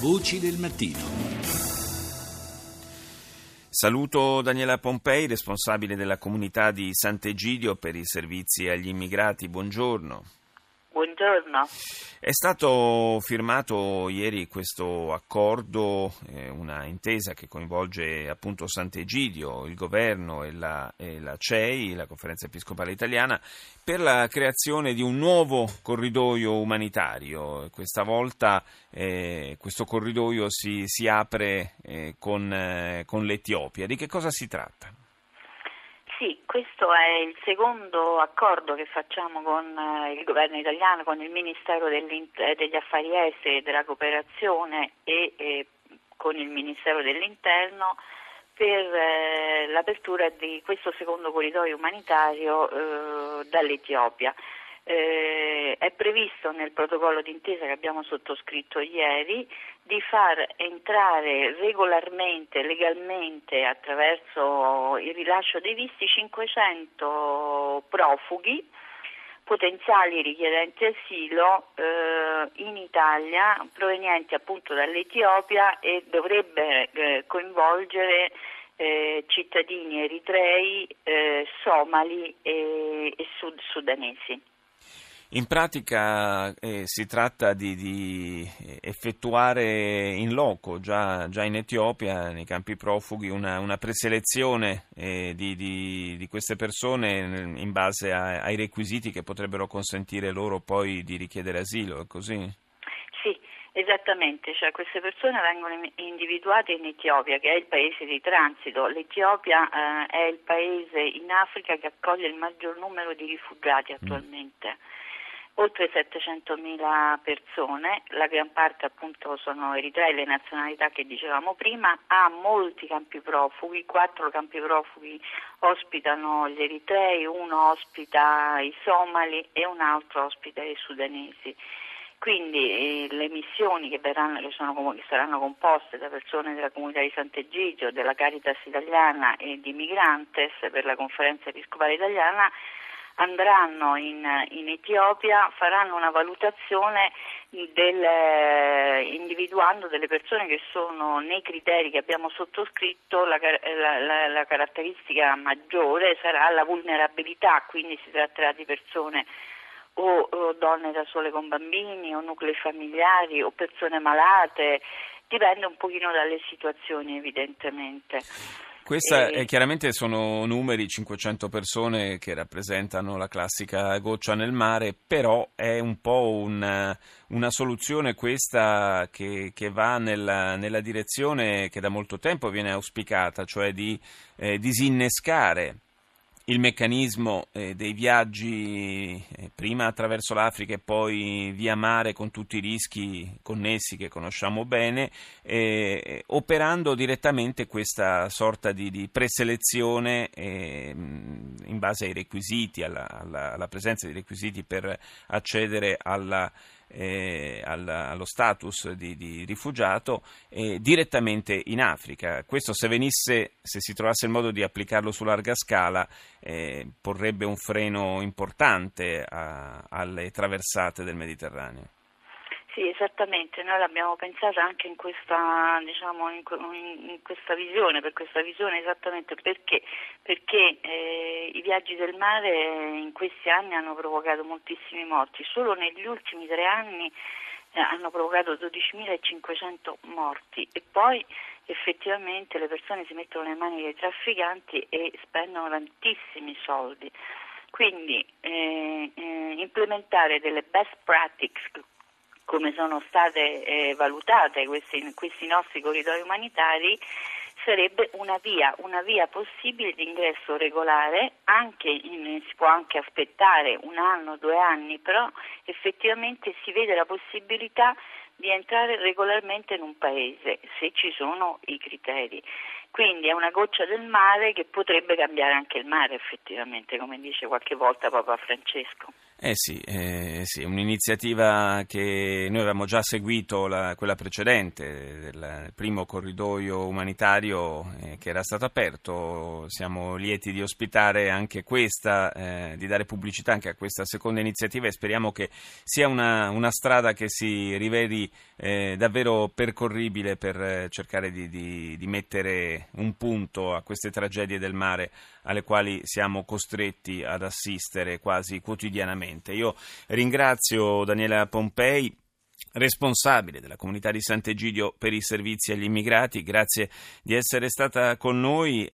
Voci del mattino. Saluto Daniela Pompei, responsabile della comunità di Sant'Egidio per i servizi agli immigrati. Buongiorno. Buongiorno. È stato firmato ieri questo accordo, eh, una intesa che coinvolge appunto Sant'Egidio, il governo e la, e la, CEI, la Conferenza Episcopale Italiana, per la creazione di un nuovo corridoio umanitario. Questa volta eh, questo corridoio si, si apre eh, con, eh, con l'Etiopia. Di che cosa si tratta? Questo è il secondo accordo che facciamo con eh, il governo italiano, con il Ministero eh, degli Affari Esteri e della Cooperazione e eh, con il Ministero dell'Interno per eh, l'apertura di questo secondo corridoio umanitario eh, dall'Etiopia. Eh, è previsto nel protocollo d'intesa che abbiamo sottoscritto ieri di far entrare regolarmente, legalmente, attraverso il rilascio dei visti 500 profughi potenziali richiedenti asilo eh, in Italia provenienti appunto dall'Etiopia e dovrebbe eh, coinvolgere eh, cittadini eritrei, eh, somali e, e sud- sudanesi. In pratica eh, si tratta di, di, effettuare in loco, già, già, in Etiopia, nei campi profughi, una, una preselezione eh, di, di, queste persone in base a, ai requisiti che potrebbero consentire loro poi di richiedere asilo, è così? Sì, esattamente, cioè queste persone vengono individuate in Etiopia, che è il paese di transito. L'Etiopia eh, è il paese in Africa che accoglie il maggior numero di rifugiati attualmente. Mm oltre 700.000 persone, la gran parte appunto sono eritrei, le nazionalità che dicevamo prima, ha molti campi profughi, quattro campi profughi ospitano gli eritrei, uno ospita i somali e un altro ospita i sudanesi. Quindi eh, le missioni che, verranno, che, sono, che, saranno composte da persone della comunità di Sant'Egidio, della Caritas italiana e di Migrantes per la conferenza episcopale italiana andranno in, in Etiopia, faranno una valutazione del, eh, individuando delle persone che sono nei criteri che abbiamo sottoscritto, la, la, la, la caratteristica maggiore sarà la vulnerabilità, quindi si tratterà di persone o, o donne da sole con bambini o nuclei familiari o persone malate, dipende un pochino dalle situazioni evidentemente. Questa e... chiaramente sono numeri, 500 persone che rappresentano la classica goccia nel mare, però è un po' una, una soluzione questa che, che va nella, nella, direzione che da molto tempo viene auspicata, cioè di eh, disinnescare il meccanismo eh, dei viaggi eh, prima attraverso l'Africa e poi via mare con tutti i rischi connessi che conosciamo bene, eh, operando direttamente questa sorta di, di preselezione ehm, in base ai requisiti, alla, alla, alla presenza di requisiti per accedere alla eh, allo status di, di rifugiato eh, direttamente in Africa. Questo se venisse, se si trovasse il modo di applicarlo su larga scala, eh, porrebbe un freno importante a, alle traversate del Mediterraneo. Sì, esattamente, noi l'abbiamo pensata anche in questa, diciamo, in, in questa visione, per questa visione esattamente. Perché, perché eh, i viaggi del mare in questi anni hanno provocato moltissimi morti, solo negli ultimi tre anni eh, hanno provocato 12.500 morti. E poi effettivamente le persone si mettono nelle mani dei trafficanti e spendono tantissimi soldi. Quindi eh, eh, implementare delle best practices come sono state eh, valutate questi, questi nostri corridoi umanitari, sarebbe una via, una via possibile di ingresso regolare, in, si può anche aspettare un anno, due anni, però effettivamente si vede la possibilità di entrare regolarmente in un paese se ci sono i criteri. Quindi è una goccia del mare che potrebbe cambiare anche il mare effettivamente, come dice qualche volta Papa Francesco. Eh sì, eh sì, un'iniziativa che noi avevamo già seguito, la, quella precedente, del primo corridoio umanitario eh, che era stato aperto. Siamo lieti di ospitare anche questa, eh, di dare pubblicità anche a questa seconda iniziativa e speriamo che sia una, una strada che si riveli eh, davvero percorribile per eh, cercare di, di, di mettere un punto a queste tragedie del mare alle quali siamo costretti ad assistere quasi quotidianamente. Io ringrazio Daniela Pompei responsabile della comunità di Sant'Egidio per i servizi agli immigrati. Grazie di essere stata con noi